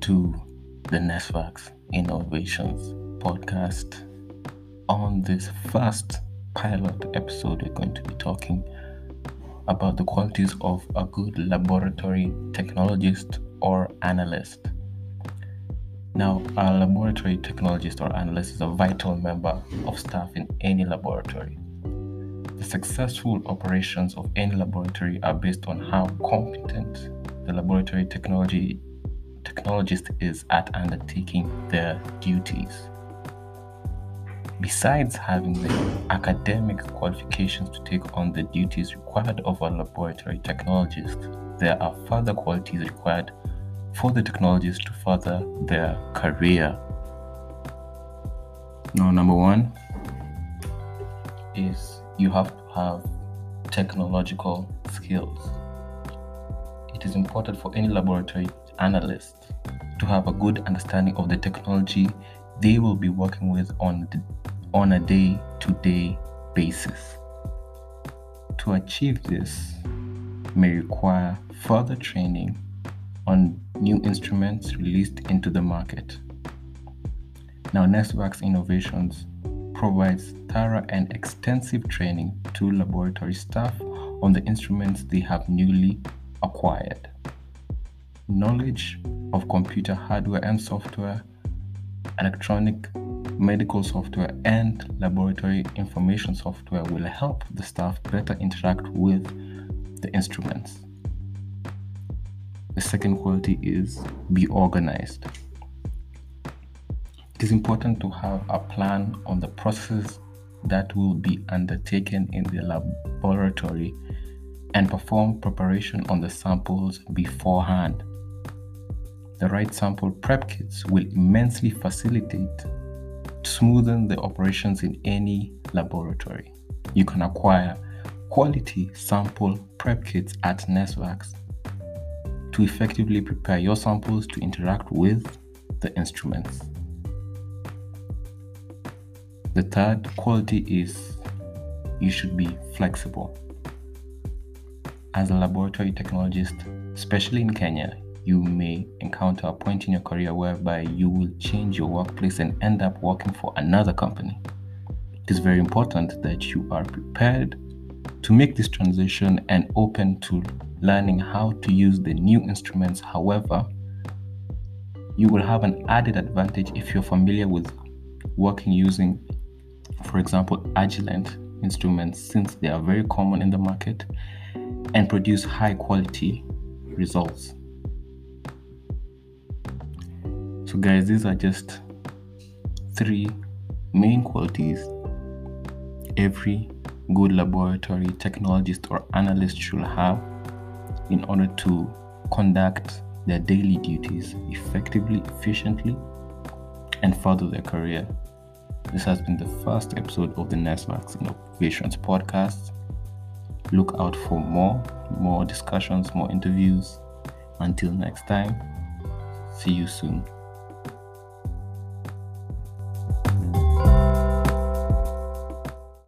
to the NESVAX Innovations podcast. On this first pilot episode, we're going to be talking about the qualities of a good laboratory technologist or analyst. Now, a laboratory technologist or analyst is a vital member of staff in any laboratory. The successful operations of any laboratory are based on how competent the laboratory technology technologist is at undertaking their duties. Besides having the academic qualifications to take on the duties required of a laboratory technologist, there are further qualities required for the technologist to further their career. Now, number one is you have to have technological skills. Is important for any laboratory analyst to have a good understanding of the technology they will be working with on, the, on a day to day basis. To achieve this may require further training on new instruments released into the market. Now, NESVAX Innovations provides thorough and extensive training to laboratory staff on the instruments they have newly acquired knowledge of computer hardware and software, electronic medical software, and laboratory information software will help the staff better interact with the instruments. The second quality is be organized. It is important to have a plan on the processes that will be undertaken in the laboratory and perform preparation on the samples beforehand the right sample prep kits will immensely facilitate smoothen the operations in any laboratory. You can acquire quality sample prep kits at NESVAX to effectively prepare your samples to interact with the instruments. The third quality is you should be flexible. As a laboratory technologist, especially in Kenya, you may encounter a point in your career whereby you will change your workplace and end up working for another company. It is very important that you are prepared to make this transition and open to learning how to use the new instruments. However, you will have an added advantage if you're familiar with working using, for example, Agilent instruments since they are very common in the market and produce high quality results. So, guys, these are just three main qualities every good laboratory technologist or analyst should have in order to conduct their daily duties effectively, efficiently, and further their career. This has been the first episode of the NESVAX Innovations podcast. Look out for more, more discussions, more interviews. Until next time, see you soon.